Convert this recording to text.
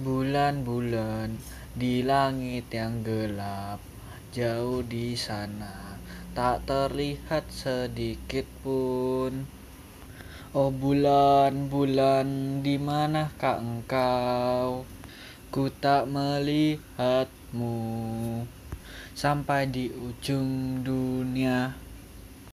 Bulan-bulan di langit yang gelap, jauh di sana tak terlihat sedikit pun. Oh bulan, bulan, di manakah engkau? Ku tak melihatmu sampai di ujung dunia.